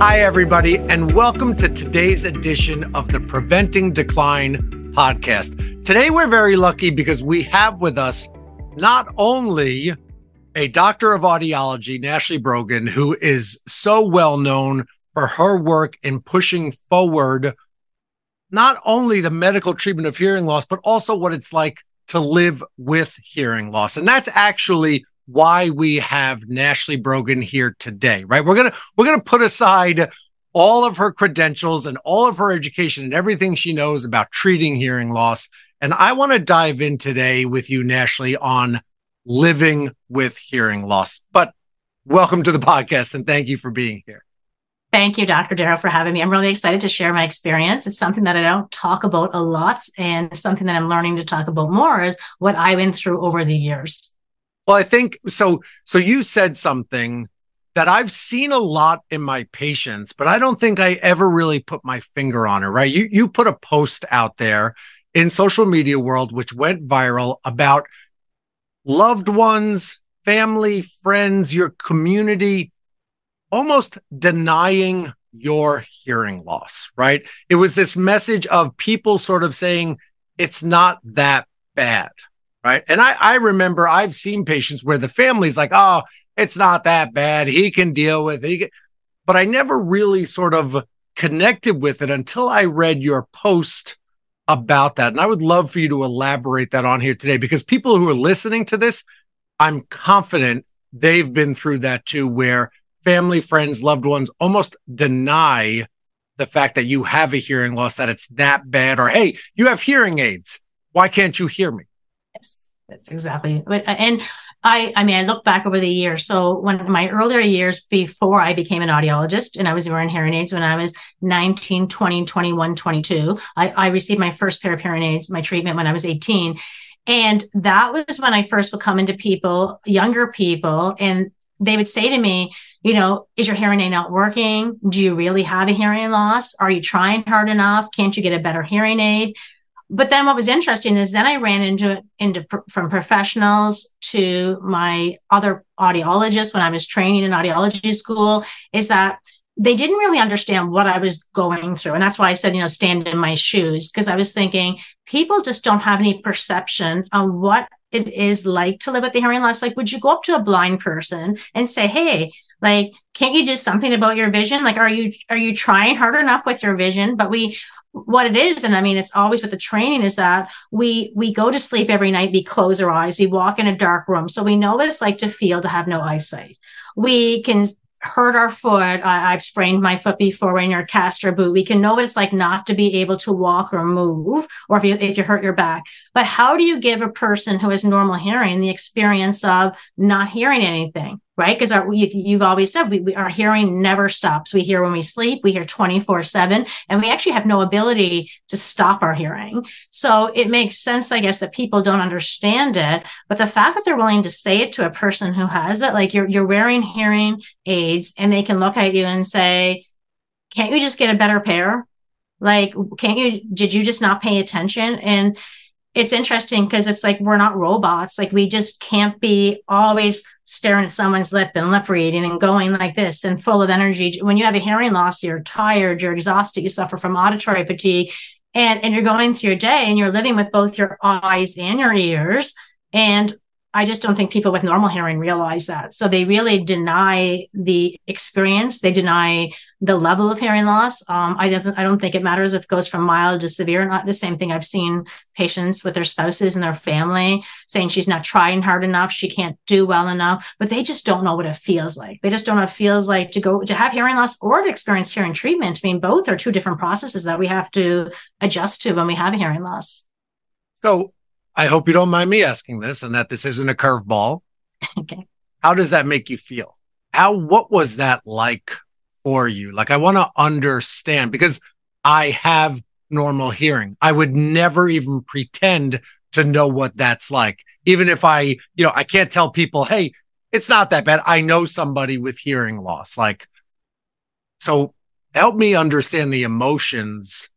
Hi, everybody, and welcome to today's edition of the Preventing Decline podcast. Today, we're very lucky because we have with us not only a doctor of audiology, Nashlea Brogan, who is so well known for her work in pushing forward not only the medical treatment of hearing loss, but also what it's like to live with hearing loss. And that's actually why we have Nashlea Brogan here today, right? We're to, we're to put aside all of her credentials and all of her education and everything she knows about treating hearing loss. And I want to dive in today with you, Nashlea, on living with hearing loss. But welcome to the podcast and thank you for being here. Thank you, Dr. Darrow, for having me. I'm really excited to share my experience. It's something that I don't talk about a lot and something that I'm learning to talk about more is what I went through over the years. Well, I think so. So you said something that I've seen a lot in my patients, but I don't think I ever really put my finger on it, right? You you put a post out there in social media world which went viral about loved ones, family, friends, your community almost denying your hearing loss, right? It was this message of people sort of saying it's not that bad, Right. And I, I remember I've seen patients where the family's like, oh, it's not that bad. He can deal with it. But I never really sort of connected with it until I read your post about that. And I would love for you to elaborate that on here today because people who are listening to this, I'm confident they've been through that too, where family, friends, loved ones almost deny the fact that you have a hearing loss, that it's that bad, or hey, you have hearing aids. Why can't you hear me? That's exactly. Uh, and I, I mean, I look back over the years. So when my earlier years before I became an audiologist and I was wearing hearing aids when I was 19, 20, 21, 22, I, I received my first pair of hearing aids, my treatment when I was 18. And that was when I first would come into people, younger people, and they would say to me, you know, is your hearing aid not working? Do you really have a hearing loss? Are you trying hard enough? Can't you get a better hearing aid? But then what was interesting is then I ran into into from professionals to my other audiologists when I was training in audiology school is that they didn't really understand what I was going through. And that's why I said, you know, stand in my shoes, because I was thinking people just don't have any perception on what it is like to live with the hearing loss. Like, would you go up to a blind person and say, Hey, like, can't you do something about your vision? Like, are you, are you trying hard enough with your vision? But we, what it is. And i mean it's always with the training is that we we go to sleep every night we close our eyes we walk in a dark room. So we know what it's like to feel to have no eyesight. We can hurt our foot. I, have sprained my foot before wearing your cast or boot. We can know what it's like not to be able to walk or move or if you if you hurt your back. But how do you give a person who has normal hearing the experience of not hearing anything right? Because you, have always said we, we, our hearing never stops. We hear when we sleep, we hear 24 seven, and we actually have no ability to stop our hearing. So it makes sense, I guess, that people don't understand it. But the fact that they're willing to say it to a person who has it, like you're, you're wearing hearing aids and they can look at you and say, can't you just get a better pair? Like, can't you, did you just not pay attention? And it's interesting because it's like we're not robots. Like we just can't be always staring at someone's lip and lip reading and going like this and full of energy. When you have a hearing loss, you're tired, you're exhausted, you suffer from auditory fatigue, and, and you're going through your day and you're living with both your eyes and your ears. And I just don't think people with normal hearing realize that. So they really deny the experience. They deny the level of hearing loss. Um, I doesn't. I don't think it matters if it goes from mild to severe. Or not the same thing. I've seen patients with their spouses and their family saying she's not trying hard enough. She can't do well enough, but they just don't know what it feels like. They just don't know what it feels like to go to have hearing loss or to experience hearing treatment. I mean, both are two different processes that we have to adjust to when we have hearing loss. So I hope you don't mind me asking this and that this isn't a curveball. okay. How does that make you feel? How, what was that like for you? Like, I want to understand because I have normal hearing. I would never even pretend to know what that's like. Even if I, you know, I can't tell people, Hey, it's not that bad. I know somebody with hearing loss. Like, so help me understand the emotions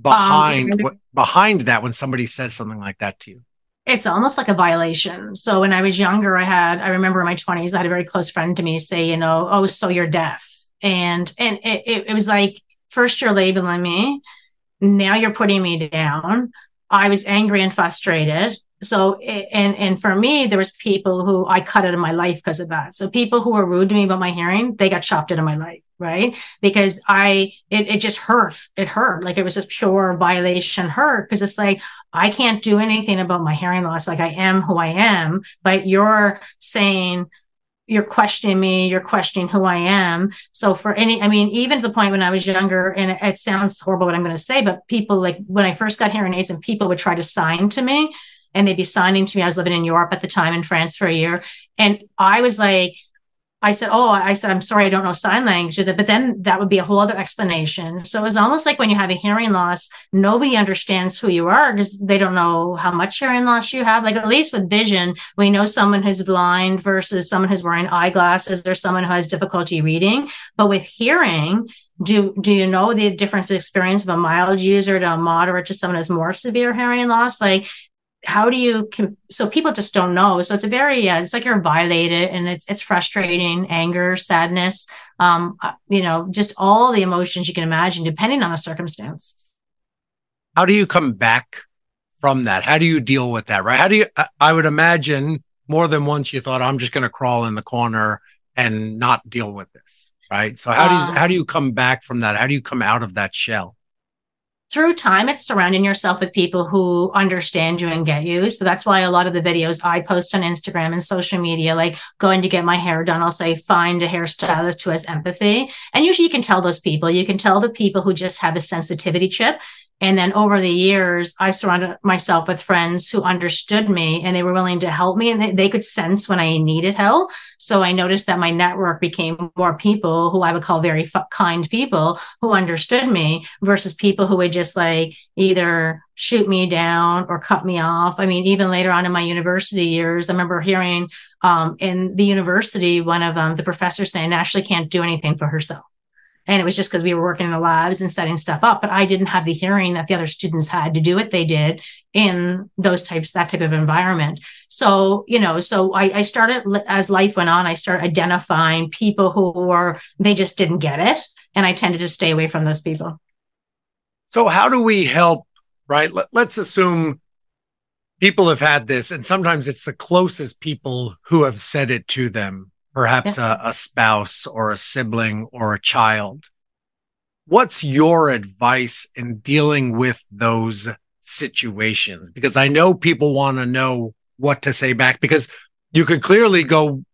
behind um, what, behind that when somebody says something like that to you? It's almost like a violation. So when I was younger, I had I remember in my 20s, I had a very close friend to me say, you know, oh, so you're deaf. And, and it, it was like, first you're labeling me. Now you're putting me down. I was angry and frustrated so and and for me there was people who i cut out of my life because of that. So people who were rude to me about my hearing they got chopped out of my life right? Because i it, it just hurt. It hurt. Like it was just pure violation hurt because it's like i can't do anything about my hearing loss. Like i am who i am but you're saying you're questioning me, you're questioning who I am. So for any, I mean, even to the point when I was younger, and it, it sounds horrible what I'm going to say, but people like when I first got hearing aids and people would try to sign to me, and they'd be signing to me. I was living in Europe at the time in France for a year. And I was like, I said, Oh, I said, I'm sorry, I don't know sign language. But then that would be a whole other explanation. So it's almost like when you have a hearing loss, nobody understands who you are because they don't know how much hearing loss you have. Like at least with vision, we know someone who's blind versus someone who's wearing eyeglasses or someone who has difficulty reading. But with hearing, do do you know the different experience of a mild user to a moderate to someone who has more severe hearing loss like how do you so people just don't know. So it's a very yeah it's like you're violated and it's it's frustrating anger sadness um uh, you know just all the emotions you can imagine depending on the circumstance. How do you come back from that? How do you deal with that right? How do you i would imagine more than once you thought i'm just going to crawl in the corner and not deal with this right? So how do you uh, how do you come back from that? How do you come out of that shell through time, it's surrounding yourself with people who understand you and get you. So that's why a lot of the videos I post on Instagram and social media, like going to get my hair done, I'll say, find a hairstylist who has empathy. And usually you can tell those people, you can tell the people who just have a sensitivity chip and then over the years, I surrounded myself with friends who understood me and they were willing to help me and they, they, could sense when I needed help. So I noticed that my network became more people who I would call very f- kind people who understood me versus people who would just like either shoot me down or cut me off. I mean, even later on in my university years, I remember hearing um, in the university, one of um, the professors saying Ashley can't do anything for herself. And it was just because we were working in the labs and setting stuff up. But I didn't have the hearing that the other students had to do what they did in those types, that type of environment. So, you know, so I, I started as life went on, I started identifying people who were, they just didn't get it. And I tended to stay away from those people. So, how do we help? Right. Let, let's assume people have had this, and sometimes it's the closest people who have said it to them perhaps yeah. a, a spouse or a sibling or a child. What's your advice in dealing with those situations? Because I know people want to know what to say back because you could clearly go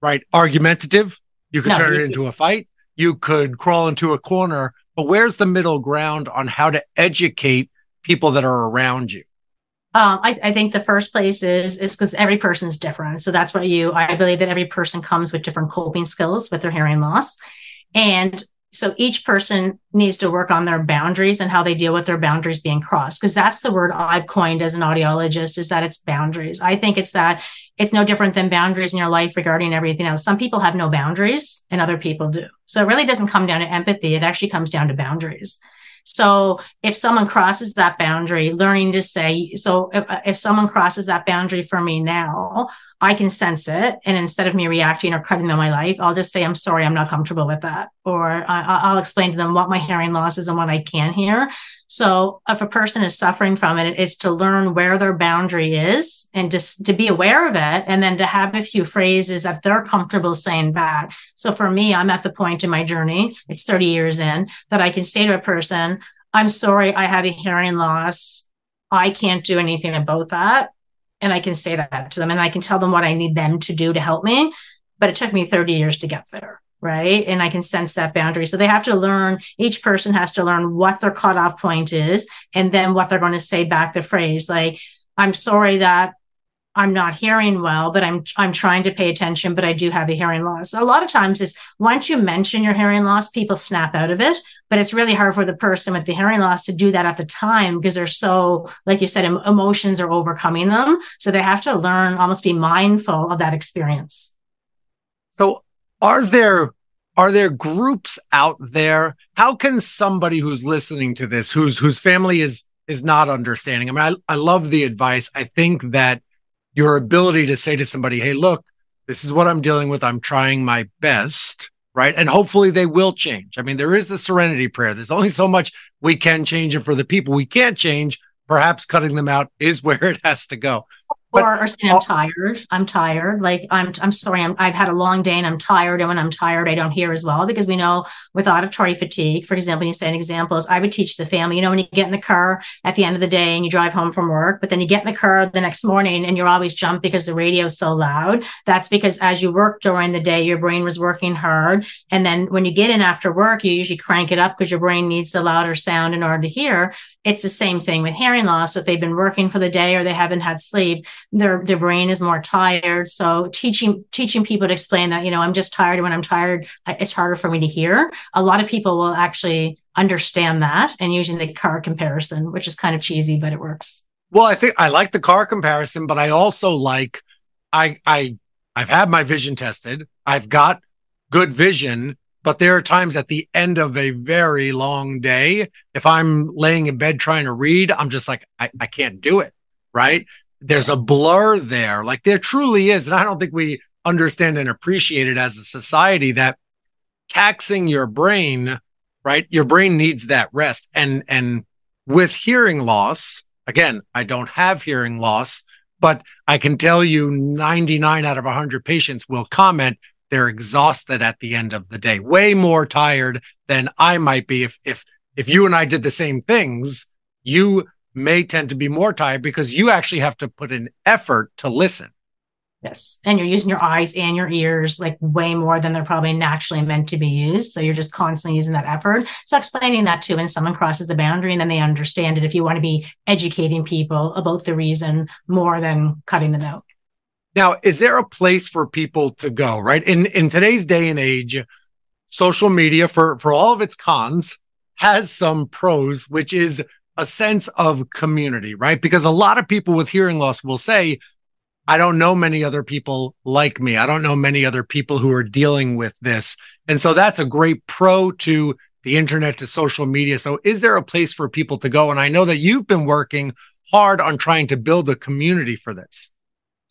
right argumentative. You could no, turn it into a fight. You could crawl into a corner, but where's the middle ground on how to educate people that are around you? Um, I, I, think the first place is is because every person is different. So that's why you. I believe that every person comes with different coping skills with their hearing loss, and so each person needs to work on their boundaries and how they deal with their boundaries being crossed. Because that's the word I've coined as an audiologist is that it's boundaries. I think it's that it's no different than boundaries in your life regarding everything else. Some people have no boundaries and other people do. So it really doesn't come down to empathy. It actually comes down to boundaries. So if someone crosses that boundary, learning to say, so if, if someone crosses that boundary for me now, I can sense it. And instead of me reacting or cutting them my life, I'll just say, I'm sorry, I'm not comfortable with that. Or I, will explain to them what my hearing loss is and what I can hear. So if a person is suffering from it, it's to learn where their boundary is and just to be aware of it. And then to have a few phrases that they're comfortable saying back. So for me, I'm at the point in my journey, it's 30 years in that I can say to a person, I'm sorry, I have a hearing loss. I can't do anything about that and I can say that to them and I can tell them what I need them to do to help me. But it took me 30 years to get there. Right. And I can sense that boundary. So they have to learn, each person has to learn what their cutoff point is and then what they're going to say back the phrase. Like, I'm sorry that I'm not hearing well, but I'm I'm trying to pay attention, but I do have a hearing loss. A lot of times is once you mention your hearing loss, people snap out of it, but it's really hard for the person with the hearing loss to do that at the time because they're so, like you said, emotions are overcoming them. So they have to learn, almost be mindful of that experience. So are there are there groups out there? How can somebody who's listening to this, whose whose family is is not understanding? I mean, I, I love the advice. I think that your ability to say to somebody, Hey, look, this is what I'm dealing with. I'm trying my best. right? And hopefully they will change. I mean, there is the serenity prayer. There's only so much we can change. And for the people we can't change, perhaps cutting them out is where it has to go. Or, or saying I'm tired. I'm tired. Like I'm I'm sorry. I'm, I've had a long day and I'm tired. And when I'm tired, I don't hear as well because we know with auditory fatigue, for example, you say an example is I would teach the family. You know, when you get in the car at the end of the day and you drive home from work, but then you get in the car the next morning and you're always jumped because the radio is so loud. That's because as you work during the day, your brain was working hard, and then when you get in after work, you usually crank it up because your brain needs the louder sound in order to hear. It's the same thing with hearing loss. If they've been working for the day or they haven't had sleep their their brain is more tired. So teaching teaching people to explain that you know i'm just tired when i'm tired it's harder for me to hear. A lot of people will actually understand that and using the car comparison which is kind of cheesy but it works. Well i think i like the car comparison but i also like i i i've had my vision tested. I've got good vision but there are times at the end of a very long day if i'm laying in bed trying to read i'm just like i, I can't do it right there's a blur there. Like there truly is. And I don't think we understand and appreciate it as a society that taxing your brain, right? Your brain needs that rest. And, and with hearing loss, again, I don't have hearing loss, but I can tell you 99 out of 100 patients will comment they're exhausted at the end of the day, way more tired than I might be if, if, if you and I did the same things, you may tend to be more tired because you actually have to put an effort to listen. Yes. And you're using your eyes and your ears like way more than they're probably naturally meant to be used. So you're just constantly using that effort. So explaining that too when someone crosses the boundary and then they understand it if you want to be educating people about the reason more than cutting them out. Now, is there a place for people to go, right? In in today's day and age, social media for for all of its cons has some pros, which is a sense of community, right? Because a lot of people with hearing loss will say, I don't know many other people like me. I don't know many other people who are dealing with this. And so that's a great pro to the internet, to social media. So is there a place for people to go? And I know that you've been working hard on trying to build a community for this.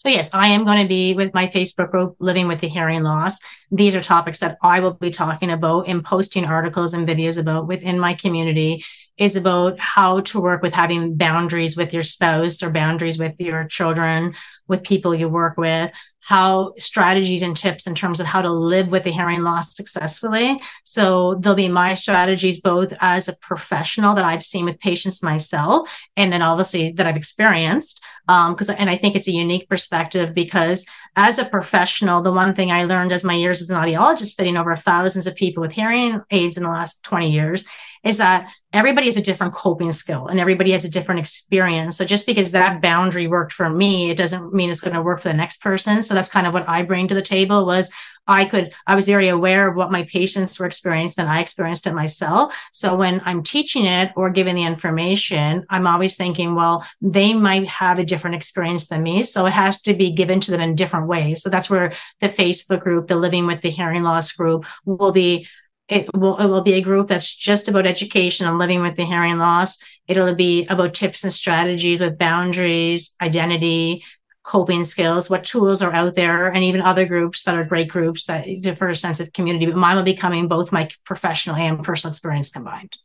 So yes, I am going to be with my Facebook group, Living with the Hearing Loss. These are topics that I will be talking about and posting articles and videos about within my community is about how to work with having boundaries with your spouse or boundaries with your children, with people you work with, how strategies and tips in terms of how to live with a hearing loss successfully. So there'll be my strategies both as a professional that I've seen with patients myself, and then obviously that I've experienced. Because um, and I think it's a unique perspective because as a professional, the one thing I learned as my years as an audiologist, fitting over thousands of people with hearing aids in the last 20 years, is that everybody has a different coping skill and everybody has a different experience. So just because that boundary worked for me, it doesn't mean it's going to work for the next person. So that's kind of what I bring to the table was I could, I was very aware of what my patients were experiencing and I experienced it myself. So when I'm teaching it or giving the information, I'm always thinking, well, they might have a different experience than me. So it has to be given to them in different ways. So that's where the Facebook group, the Living with the Hearing Loss group will be it will it will be a group that's just about education and living with the hearing loss. It'll be about tips and strategies with boundaries, identity, coping skills, what tools are out there, and even other groups that are great groups that for a sense of community. But mine will be coming both my professional and personal experience combined.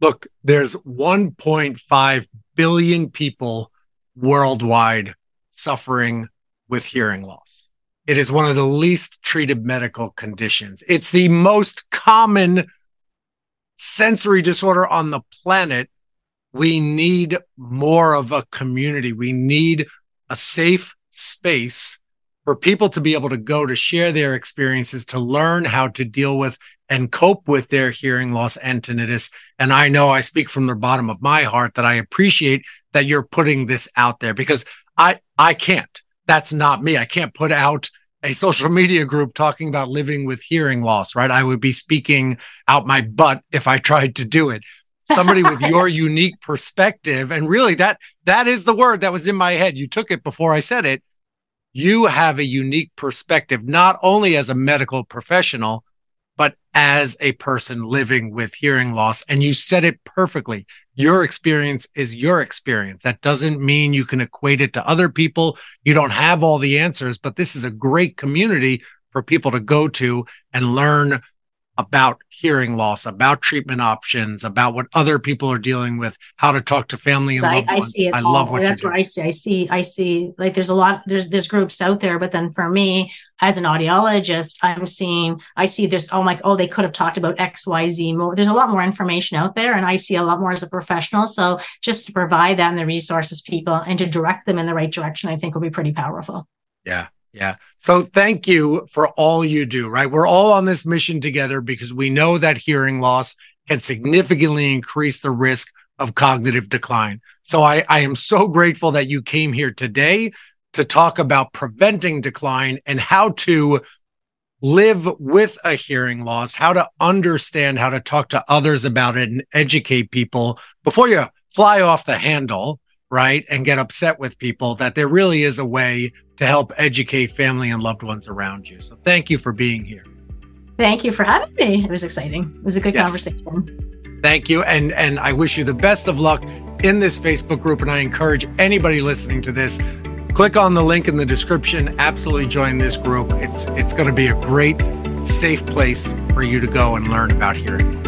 Look, there's 1.5 billion people worldwide suffering with hearing loss. It is one of the least treated medical conditions. It's the most common sensory disorder on the planet. We need more of a community. We need a safe space for people to be able to go to share their experiences, to learn how to deal with and cope with their hearing loss and tinnitus. And I know I speak from the bottom of my heart that I appreciate that you're putting this out there because I, I can't that's not me. I can't put out a social media group talking about living with hearing loss, right? I would be speaking out my butt if I tried to do it. Somebody with your unique perspective. And really that, that is the word that was in my head. You took it before I said it. You have a unique perspective, not only as a medical professional, but as a person living with hearing loss. And you said it perfectly. Your experience is your experience. That doesn't mean you can equate it to other people. You don't have all the answers, but this is a great community for people to go to and learn about hearing loss, about treatment options, about what other people are dealing with, how to talk to family and I, loved I ones. see it. I all. love what that's what. I see. I see. I see. Like there's a lot. There's there's groups out there, but then for me as an audiologist, I'm seeing. I see there's. Oh my. Oh, they could have talked about X, Y, Z more. There's a lot more information out there, and I see a lot more as a professional. So just to provide that and the resources people and to direct them in the right direction, I think will be pretty powerful. Yeah. Yeah. So thank you for all you do, right? We're all on this mission together because we know that hearing loss can significantly increase the risk of cognitive decline. So I, I am so grateful that you came here today to talk about preventing decline and how to live with a hearing loss, how to understand how to talk to others about it and educate people before you fly off the handle, right? And get upset with people that there really is a way to help educate family and loved ones around you. So thank you for being here. Thank you for having me. It was exciting. It was a good Yes. conversation. Thank you. And and I wish you the best of luck in this Facebook group. And I encourage anybody listening to this, click on the link in the description. Absolutely join this group. It's it's going to be a great, safe place for you to go and learn about hearing.